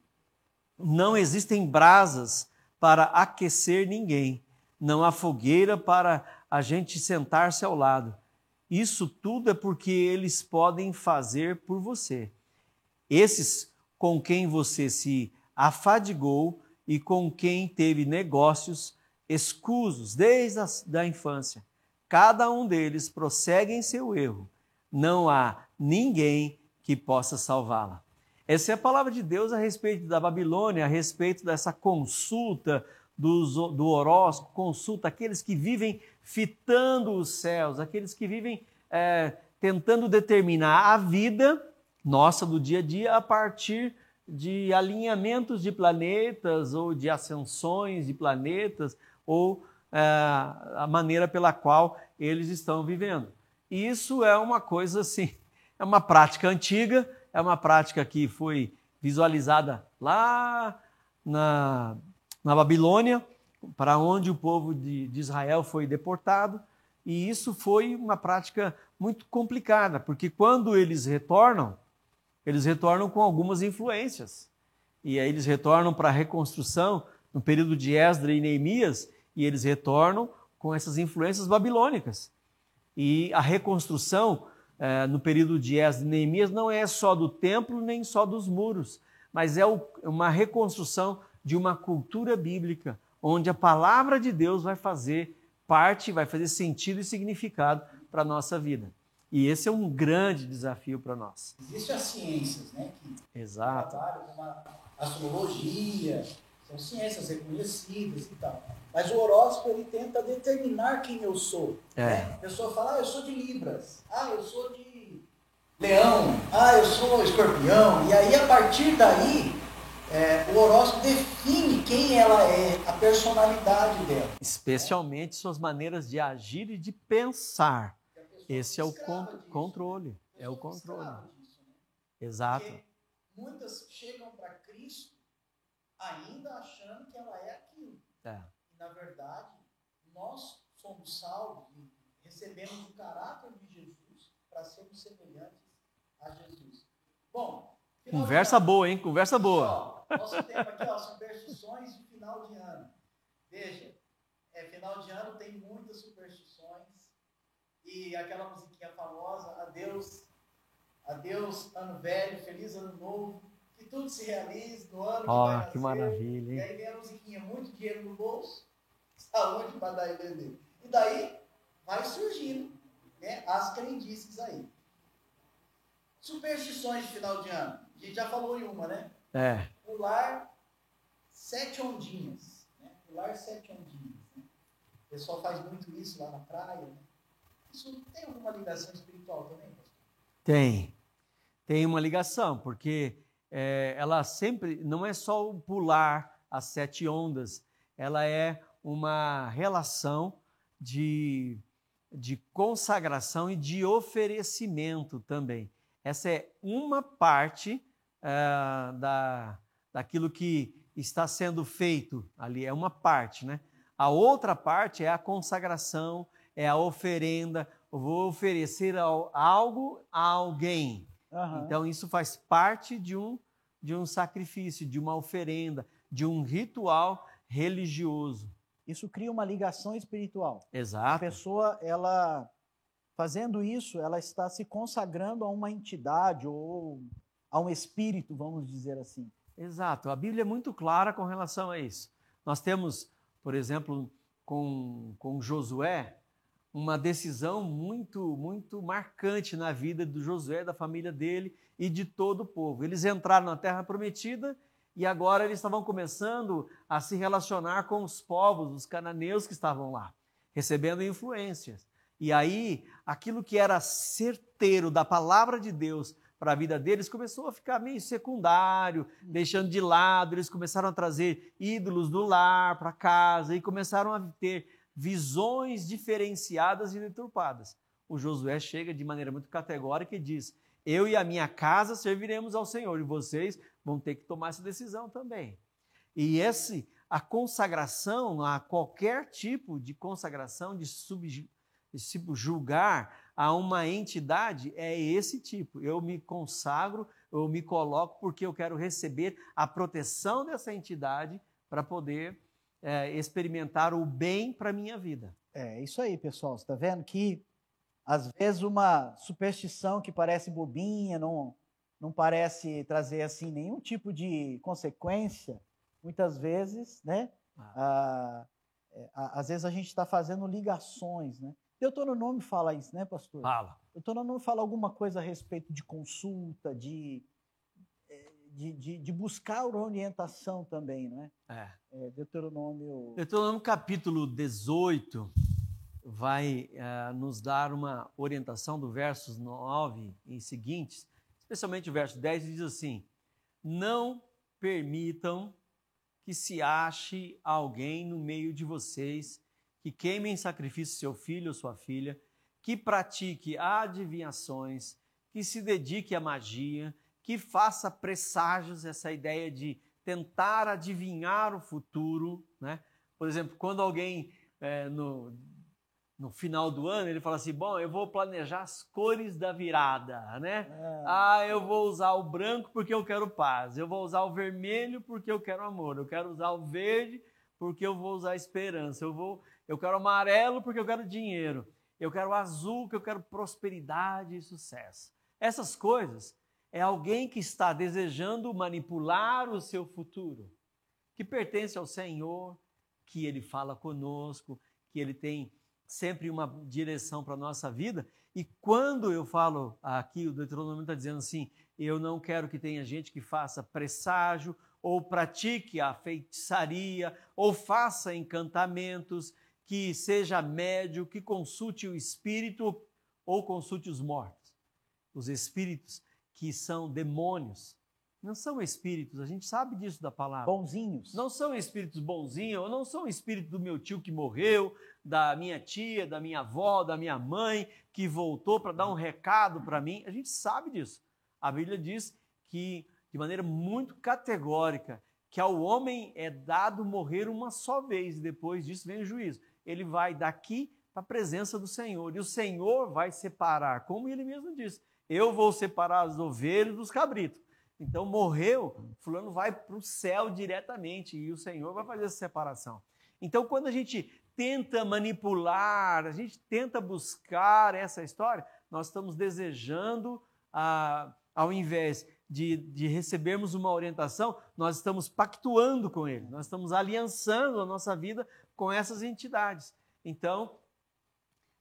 não existem brasas para aquecer ninguém, não há fogueira para a gente sentar-se ao lado. Isso tudo é porque eles podem fazer por você. Esses com quem você se afadigou e com quem teve negócios escusos desde a da infância. Cada um deles prossegue em seu erro. Não há ninguém que possa salvá-la. Essa é a palavra de Deus a respeito da Babilônia, a respeito dessa consulta do, do horóscopo, consulta aqueles que vivem fitando os céus, aqueles que vivem é, tentando determinar a vida nossa do dia a dia a partir de alinhamentos de planetas ou de ascensões de planetas ou é, a maneira pela qual eles estão vivendo. Isso é uma coisa assim, é uma prática antiga, é uma prática que foi visualizada lá na, na Babilônia, para onde o povo de, de Israel foi deportado, e isso foi uma prática muito complicada, porque quando eles retornam, eles retornam com algumas influências. E aí eles retornam para a reconstrução no período de Esdra e Neemias, e eles retornam com essas influências babilônicas. E a reconstrução é, no período de Esdras e Neemias não é só do templo nem só dos muros, mas é uma reconstrução de uma cultura bíblica, onde a palavra de Deus vai fazer parte, vai fazer sentido e significado para a nossa vida. E esse é um grande desafio para nós. Existem as ciências, né? Que Exato. Trabalham com a astrologia, são ciências reconhecidas e tal. Mas o horóscopo ele tenta determinar quem eu sou. É. Né? A pessoa fala, ah, eu sou de Libras, ah, eu sou de Leão, ah, eu sou escorpião. E aí, a partir daí, é, o horóscopo define quem ela é, a personalidade dela. Especialmente suas maneiras de agir e de pensar. Esse é o disso, controle. É o controle. Disso, né? Exato. Porque muitas chegam para Cristo ainda achando que ela é aquilo. É. E, na verdade, nós somos salvos e recebemos o caráter de Jesus para sermos semelhantes a Jesus. Bom, conversa boa, hein? Conversa boa. Ó, nosso tema aqui, ó, superstições de final de ano. Veja, é, final de ano tem muitas superstições e aquela musiquinha famosa, adeus, adeus ano velho, feliz ano novo que tudo se realize no ano que oh, vai que maravilha, hein? E aí vem a musiquinha, muito dinheiro no bolso, saúde para dar e vender. E daí vai surgindo né, as crendices aí. Superstições de final de ano. A gente já falou em uma, né? É. Pular sete ondinhas. Né? Pular sete ondinhas. Né? O pessoal faz muito isso lá na praia. Né? Isso tem alguma ligação espiritual também, pastor? Tem. Tem uma ligação, porque é, ela sempre não é só o pular as sete ondas, ela é uma relação de, de consagração e de oferecimento também. Essa é uma parte é, da, daquilo que está sendo feito ali, é uma parte, né? A outra parte é a consagração, é a oferenda. Eu vou oferecer algo a alguém. Uhum. Então, isso faz parte de um, de um sacrifício, de uma oferenda, de um ritual religioso. Isso cria uma ligação espiritual. Exato. A pessoa, ela fazendo isso, ela está se consagrando a uma entidade ou a um espírito, vamos dizer assim. Exato. A Bíblia é muito clara com relação a isso. Nós temos, por exemplo, com, com Josué, uma decisão muito, muito marcante na vida do Josué, da família dele e de todo o povo. Eles entraram na terra prometida e agora eles estavam começando a se relacionar com os povos, os cananeus que estavam lá, recebendo influências. E aí, aquilo que era certeiro da palavra de Deus para a vida deles começou a ficar meio secundário, deixando de lado. Eles começaram a trazer ídolos do lar para casa e começaram a ter visões diferenciadas e deturpadas. O Josué chega de maneira muito categórica e diz: Eu e a minha casa serviremos ao Senhor, e vocês vão ter que tomar essa decisão também. E esse, a consagração, a qualquer tipo de consagração, de sub, tipo julgar a uma entidade, é esse tipo. Eu me consagro, eu me coloco porque eu quero receber a proteção dessa entidade para poder é, experimentar o bem para a minha vida. É isso aí, pessoal. Você está vendo que às vezes uma superstição que parece bobinha, não, não parece trazer assim nenhum tipo de consequência, muitas vezes, né? Ah. Ah, é, às vezes a gente está fazendo ligações, né? Deuteronômio fala isso, né, pastor? Fala. Deuteronômio fala alguma coisa a respeito de consulta, de, é, de, de, de buscar orientação também, não é? É. é Deuteronômio. Deuteronômio capítulo 18 vai uh, nos dar uma orientação do versos 9 e seguintes, especialmente o verso 10, diz assim: Não permitam que se ache alguém no meio de vocês que queime em sacrifício seu filho ou sua filha, que pratique adivinhações, que se dedique à magia, que faça presságios, essa ideia de tentar adivinhar o futuro, né? Por exemplo, quando alguém é, no, no final do ano, ele fala assim: bom, eu vou planejar as cores da virada, né? É. Ah, eu vou usar o branco porque eu quero paz, eu vou usar o vermelho porque eu quero amor, eu quero usar o verde porque eu vou usar esperança, eu vou, eu quero amarelo porque eu quero dinheiro, eu quero azul porque eu quero prosperidade e sucesso. Essas coisas é alguém que está desejando manipular o seu futuro, que pertence ao Senhor, que ele fala conosco, que ele tem sempre uma direção para a nossa vida. E quando eu falo aqui, o Deuteronômio está dizendo assim: eu não quero que tenha gente que faça presságio, ou pratique a feitiçaria, ou faça encantamentos, que seja médio, que consulte o espírito ou consulte os mortos. Os espíritos que são demônios, não são espíritos, a gente sabe disso da palavra. Bonzinhos. Não são espíritos bonzinhos, ou não são espíritos do meu tio que morreu, da minha tia, da minha avó, da minha mãe, que voltou para dar um recado para mim. A gente sabe disso. A Bíblia diz que, de maneira muito categórica, que ao homem é dado morrer uma só vez, e depois disso vem o juízo. Ele vai daqui para a presença do Senhor, e o Senhor vai separar, como ele mesmo disse: Eu vou separar as ovelhas dos cabritos. Então morreu, fulano vai para o céu diretamente e o Senhor vai fazer essa separação. Então quando a gente tenta manipular, a gente tenta buscar essa história, nós estamos desejando, ah, ao invés de, de recebermos uma orientação, nós estamos pactuando com ele, nós estamos aliançando a nossa vida com essas entidades. Então,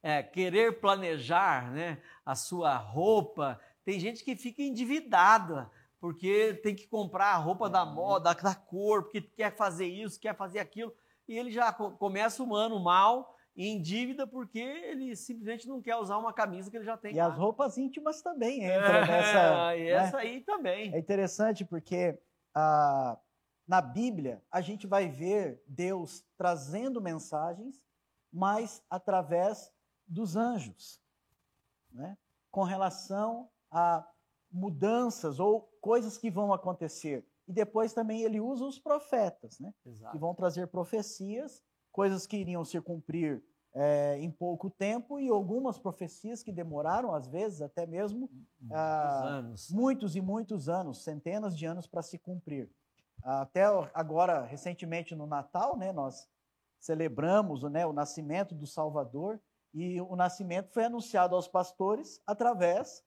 é, querer planejar né, a sua roupa, tem gente que fica endividada porque tem que comprar a roupa da moda, da cor, porque quer fazer isso, quer fazer aquilo, e ele já começa o ano mal, em dívida, porque ele simplesmente não quer usar uma camisa que ele já tem. E lá. as roupas íntimas também entram é, nessa. E né? essa aí também. É interessante porque ah, na Bíblia a gente vai ver Deus trazendo mensagens, mas através dos anjos, né? com relação a mudanças ou coisas que vão acontecer. E depois também ele usa os profetas, né? Exato. que vão trazer profecias, coisas que iriam se cumprir é, em pouco tempo e algumas profecias que demoraram, às vezes, até mesmo muitos, ah, anos. muitos e muitos anos, centenas de anos para se cumprir. Até agora, recentemente no Natal, né, nós celebramos né, o nascimento do Salvador e o nascimento foi anunciado aos pastores através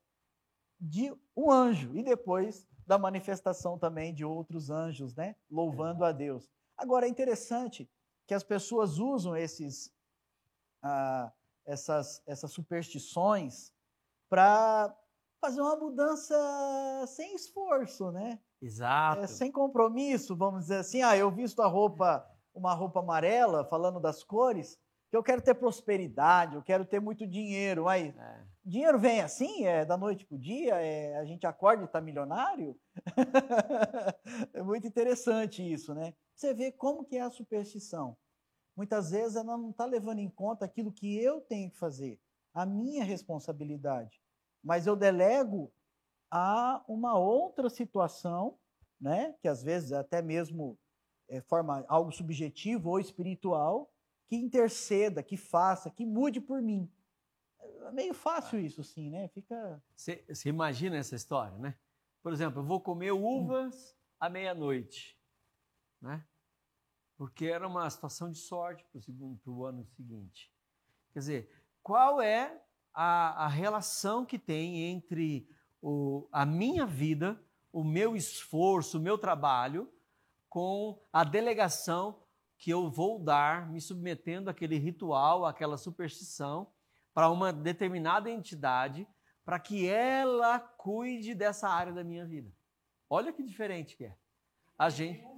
de um anjo e depois da manifestação também de outros anjos, né? Louvando a Deus. Agora é interessante que as pessoas usam esses, ah, essas, essas superstições para fazer uma mudança sem esforço, né? Exato. É, sem compromisso, vamos dizer assim. Ah, eu visto a roupa, uma roupa amarela, falando das cores, que eu quero ter prosperidade, eu quero ter muito dinheiro. Mas é. Dinheiro vem assim, é da noite para o dia, é, a gente acorda e está milionário. é muito interessante isso, né? Você vê como que é a superstição. Muitas vezes ela não está levando em conta aquilo que eu tenho que fazer, a minha responsabilidade. Mas eu delego a uma outra situação né? que às vezes até mesmo é, forma algo subjetivo ou espiritual, que interceda, que faça, que mude por mim. É meio fácil isso, sim, né? Fica. Você imagina essa história, né? Por exemplo, eu vou comer uvas à meia-noite, né? Porque era uma situação de sorte para o ano seguinte. Quer dizer, qual é a, a relação que tem entre o, a minha vida, o meu esforço, o meu trabalho, com a delegação que eu vou dar, me submetendo àquele ritual, àquela superstição, para uma determinada entidade, para que ela cuide dessa área da minha vida. Olha que diferente que é. A gente.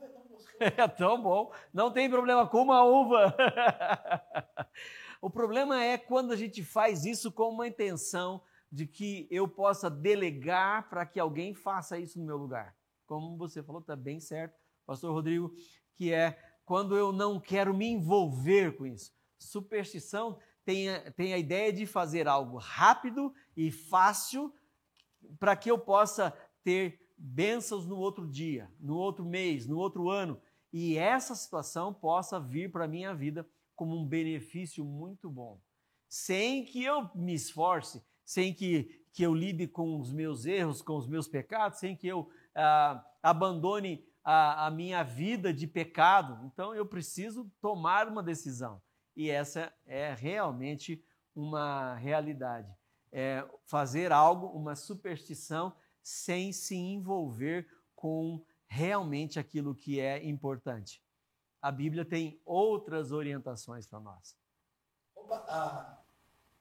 É tão bom. Não tem problema com uma uva. o problema é quando a gente faz isso com uma intenção de que eu possa delegar para que alguém faça isso no meu lugar. Como você falou, está bem certo, Pastor Rodrigo, que é quando eu não quero me envolver com isso. Superstição tem a, tem a ideia de fazer algo rápido e fácil para que eu possa ter bênçãos no outro dia, no outro mês, no outro ano, e essa situação possa vir para a minha vida como um benefício muito bom. Sem que eu me esforce, sem que, que eu lide com os meus erros, com os meus pecados, sem que eu ah, abandone a, a minha vida de pecado. Então eu preciso tomar uma decisão. E essa é realmente uma realidade. É fazer algo, uma superstição, sem se envolver com realmente aquilo que é importante. A Bíblia tem outras orientações para nós. Opa, a,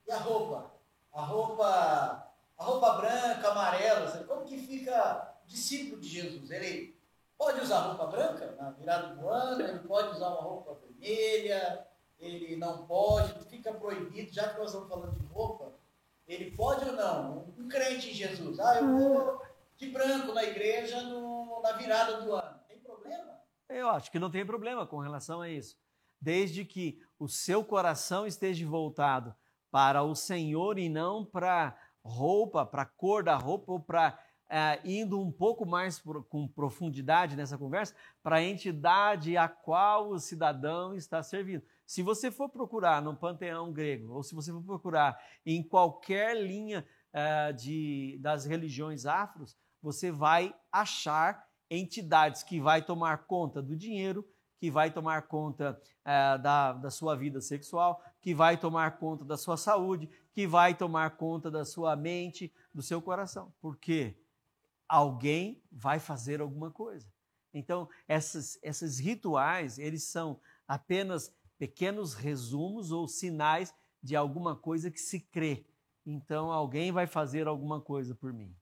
e a roupa? A roupa, a roupa branca, amarela, como que fica discípulo de Jesus? Ele pode usar roupa branca na virada do ano, ele pode usar uma roupa vermelha, ele não pode, fica proibido, já que nós estamos falando de roupa, ele pode ou não? Um crente em Jesus, ah, eu vou de branco na igreja no, na virada do ano, tem problema? Eu acho que não tem problema com relação a isso. Desde que o seu coração esteja voltado para o Senhor e não para roupa, para a cor da roupa ou para é, indo um pouco mais por, com profundidade nessa conversa, para a entidade a qual o cidadão está servindo. Se você for procurar no panteão grego, ou se você for procurar em qualquer linha é, de, das religiões afros, você vai achar entidades que vai tomar conta do dinheiro, que vai tomar conta é, da, da sua vida sexual, que vai tomar conta da sua saúde, que vai tomar conta da sua mente, do seu coração. Por quê? alguém vai fazer alguma coisa. Então, essas, esses rituais, eles são apenas pequenos resumos ou sinais de alguma coisa que se crê. Então, alguém vai fazer alguma coisa por mim.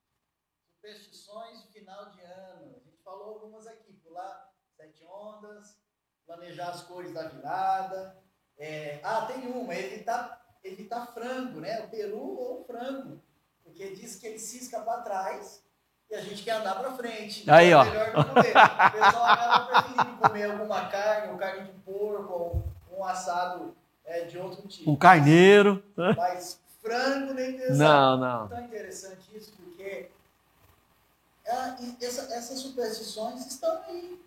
Superstições de final de ano. A gente falou algumas aqui. Pular sete ondas, planejar as cores da virada. É... Ah, tem uma, evitar, evitar frango, né? O peru ou o frango. Porque diz que ele cisca para trás e a gente quer andar para frente. Então Aí, é ó. melhor não comer. O pessoal acaba preferindo comer alguma carne, ou carne de porco, ou um assado é, de outro tipo. Um carneiro. Mas frango nem pensar. Não, não. Então é interessante isso, porque é, essa, essas superstições estão aí.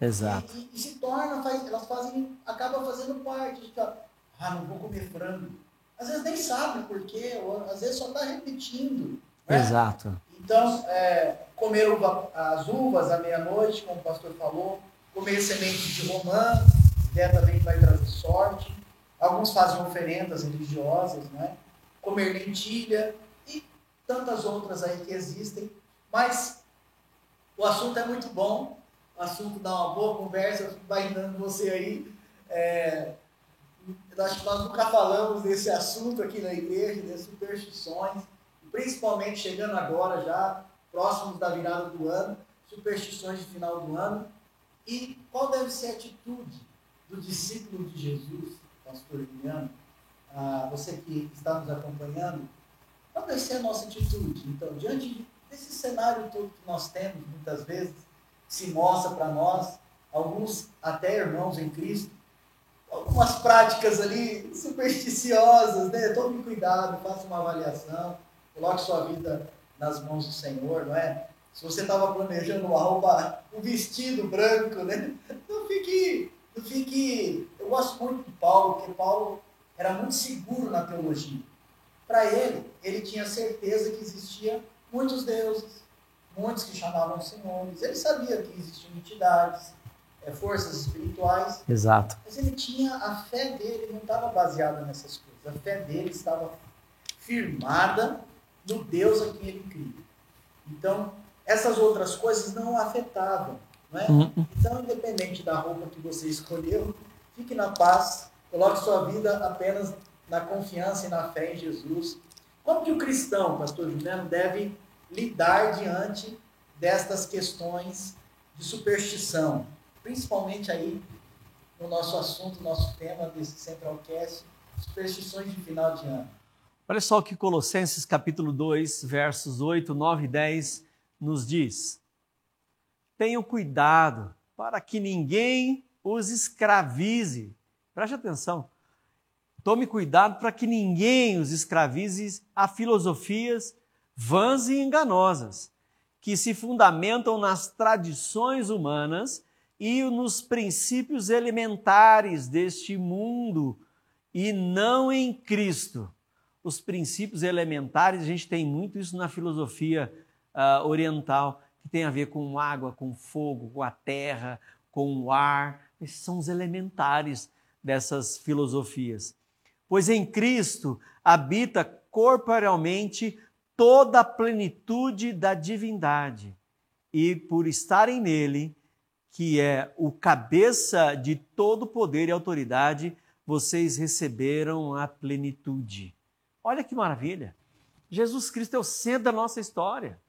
Exato. E, e, e se tornam, faz, elas fazem, acabam fazendo parte. De, ah, não vou comer frango. Às vezes nem sabe por quê, ou às vezes só está repetindo. Né? Exato. Então, é, comer uva, as uvas à meia-noite, como o pastor falou, comer sementes de romã, que também vai trazer sorte. Alguns fazem oferendas religiosas, né? comer lentilha e tantas outras aí que existem. Mas o assunto é muito bom, o assunto dá uma boa conversa, vai dando você aí. É, acho que nós nunca falamos desse assunto aqui na igreja, das superstições principalmente chegando agora já, próximos da virada do ano, superstições de final do ano. E qual deve ser a atitude do discípulo de Jesus, pastor Juliano, ah, você que está nos acompanhando, qual deve ser a nossa atitude? Então, diante desse cenário todo que nós temos, muitas vezes, se mostra para nós, alguns até irmãos em Cristo, algumas práticas ali supersticiosas, né? Tome cuidado, faça uma avaliação. Coloque sua vida nas mãos do Senhor, não é? Se você estava planejando uma roupa, um vestido branco, né? Não fique, não fique. Eu gosto muito de Paulo, porque Paulo era muito seguro na teologia. Para ele, ele tinha certeza que existia muitos deuses, muitos que chamavam senhores. Ele sabia que existiam entidades, é, forças espirituais. Exato. Mas ele tinha a fé dele, não estava baseada nessas coisas. A fé dele estava firmada no Deus a quem ele cria. Então, essas outras coisas não o afetavam. É? Uhum. Então, independente da roupa que você escolheu, fique na paz, coloque sua vida apenas na confiança e na fé em Jesus. Como que o cristão, pastor Juliano, deve lidar diante destas questões de superstição? Principalmente aí no nosso assunto, nosso tema desse Centralcast, superstições de final de ano. Olha só o que Colossenses capítulo 2, versos 8, 9 e 10 nos diz: Tenham cuidado para que ninguém os escravize. Preste atenção. Tome cuidado para que ninguém os escravize a filosofias vãs e enganosas, que se fundamentam nas tradições humanas e nos princípios elementares deste mundo e não em Cristo. Os princípios elementares, a gente tem muito isso na filosofia uh, oriental, que tem a ver com água, com fogo, com a terra, com o ar. Esses são os elementares dessas filosofias. Pois em Cristo habita corporealmente toda a plenitude da divindade. E por estarem nele, que é o cabeça de todo poder e autoridade, vocês receberam a plenitude. Olha que maravilha! Jesus Cristo é o centro da nossa história.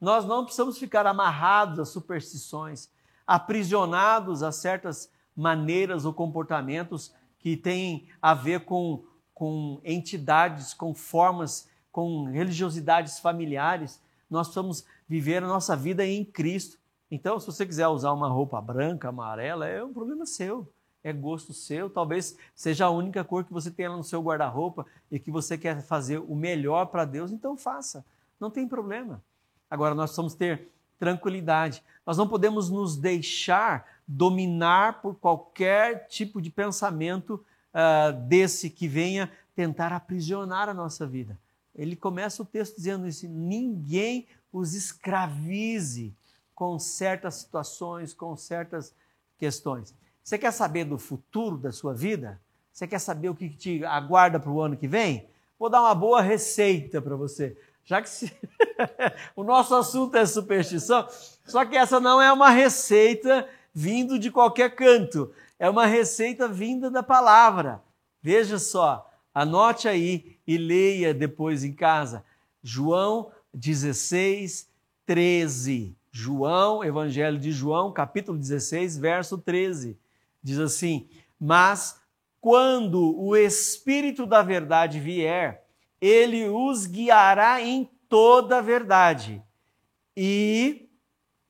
Nós não precisamos ficar amarrados a superstições, aprisionados a certas maneiras ou comportamentos que têm a ver com, com entidades, com formas, com religiosidades familiares. Nós precisamos viver a nossa vida em Cristo. Então, se você quiser usar uma roupa branca, amarela, é um problema seu é gosto seu, talvez seja a única cor que você tenha no seu guarda-roupa e que você quer fazer o melhor para Deus, então faça, não tem problema. Agora, nós precisamos ter tranquilidade. Nós não podemos nos deixar dominar por qualquer tipo de pensamento uh, desse que venha tentar aprisionar a nossa vida. Ele começa o texto dizendo isso: ninguém os escravize com certas situações, com certas questões. Você quer saber do futuro da sua vida? Você quer saber o que te aguarda para o ano que vem? Vou dar uma boa receita para você já que se... o nosso assunto é superstição, só que essa não é uma receita vindo de qualquer canto, é uma receita vinda da palavra. Veja só, anote aí e leia depois em casa. João 16, 13. João, Evangelho de João, capítulo 16, verso 13. Diz assim: Mas quando o Espírito da Verdade vier, ele os guiará em toda a verdade e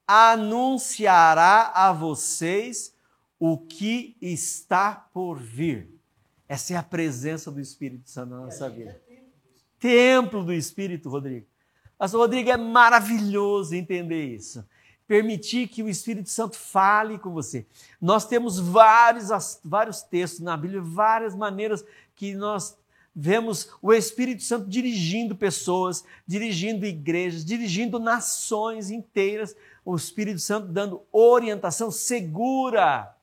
anunciará a vocês o que está por vir. Essa é a presença do Espírito Santo na nossa vida. Templo do Espírito, Rodrigo. Pastor Rodrigo, é maravilhoso entender isso. Permitir que o Espírito Santo fale com você. Nós temos vários, vários textos na Bíblia, várias maneiras que nós vemos o Espírito Santo dirigindo pessoas, dirigindo igrejas, dirigindo nações inteiras, o Espírito Santo dando orientação segura.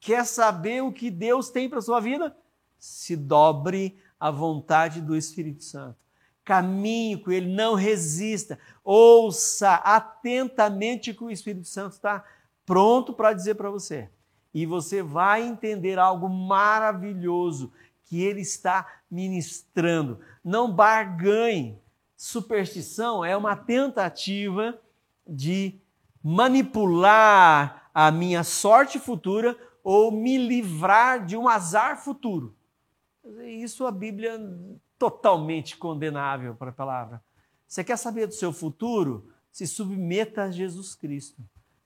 Quer saber o que Deus tem para sua vida? Se dobre à vontade do Espírito Santo. Caminhe com Ele, não resista. Ouça atentamente o que o Espírito Santo está pronto para dizer para você. E você vai entender algo maravilhoso que ele está ministrando. Não barganhe. Superstição é uma tentativa de manipular a minha sorte futura ou me livrar de um azar futuro. Isso a Bíblia é totalmente condenável para a palavra. Você quer saber do seu futuro? Se submeta a Jesus Cristo.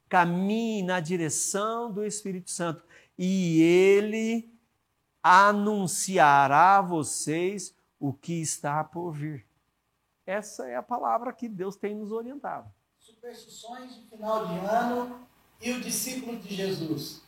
Caminhe na direção do Espírito Santo e ele anunciará a vocês o que está por vir. Essa é a palavra que Deus tem nos orientado. superstições de final de ano e o discípulo de Jesus.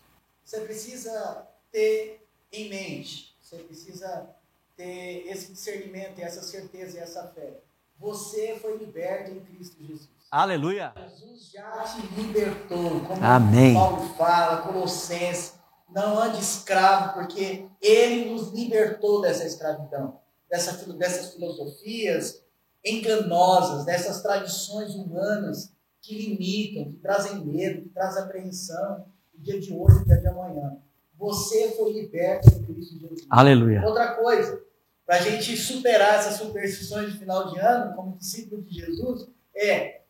Você precisa ter em mente, você precisa ter esse discernimento, essa certeza e essa fé. Você foi liberto em Cristo Jesus. Aleluia. Jesus já te libertou, como Amém. Paulo fala, Colossenses. Não ande escravo, porque ele nos libertou dessa escravidão, dessa, dessas filosofias enganosas, dessas tradições humanas que limitam, que trazem medo, que trazem apreensão, o dia de hoje, o dia de amanhã. Você foi liberto em Cristo Jesus. Aleluia. Outra coisa, para a gente superar essas superstições de final de ano, como discípulo de Jesus, é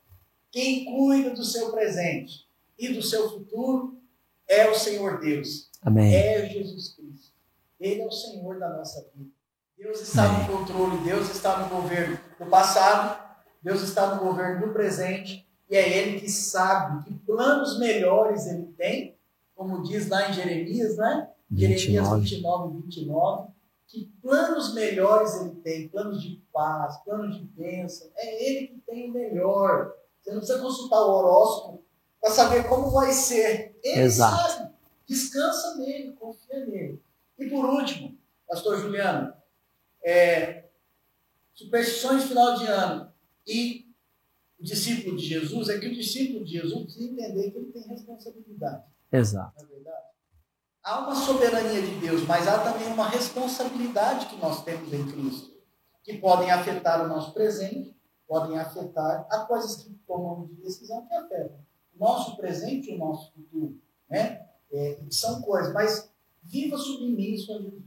quem cuida do seu presente e do seu futuro é o Senhor Deus. Amém. É Jesus Cristo. Ele é o Senhor da nossa vida. Deus está Amém. no controle, Deus está no governo do passado, Deus está no governo do presente, e é Ele que sabe que planos melhores Ele tem, como diz lá em Jeremias, né? Jeremias 29. 29, 29, que planos melhores Ele tem, planos de paz, planos de bênção, é Ele que tem o melhor. Você não precisa consultar o horóscopo para saber como vai ser. Ele Exato. sabe. Descansa nele, confia nele. E por último, Pastor Juliano, é, superstições final de ano e o discípulo de Jesus é que o discípulo de Jesus precisa entender que ele tem responsabilidade, Exato. é verdade? Há uma soberania de Deus, mas há também uma responsabilidade que nós temos em Cristo, que podem afetar o nosso presente, podem afetar a coisas que tomamos de decisão que afetam o nosso presente e o nosso futuro, né? É, são coisas, mas viva submisso a Jesus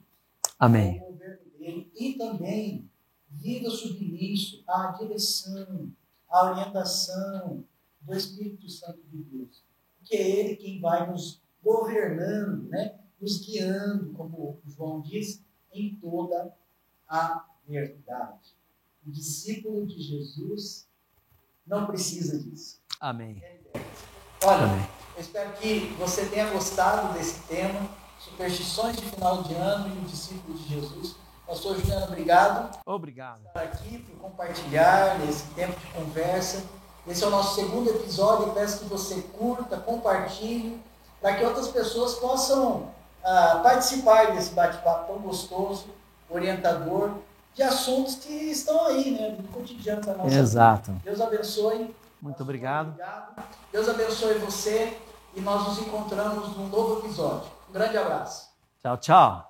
Amém. ao governo dele e também viva submisso à direção, à orientação do Espírito Santo de Deus. Porque é ele quem vai nos governando, né? nos guiando, como João diz, em toda a verdade. O discípulo de Jesus não precisa disso. Amém. Olha, Amém. Eu espero que você tenha gostado desse tema, superstições de final de ano e o discípulo de Jesus. Pastor Juliano, obrigado Obrigado. por estar aqui, por compartilhar esse tempo de conversa. Esse é o nosso segundo episódio. Eu peço que você curta, compartilhe, para que outras pessoas possam ah, participar desse bate-papo tão gostoso, orientador, de assuntos que estão aí, né, no cotidiano da nossa vida. Exato. Deus abençoe. Muito obrigado. Deus abençoe você e nós nos encontramos num novo episódio. Um grande abraço. Tchau, tchau.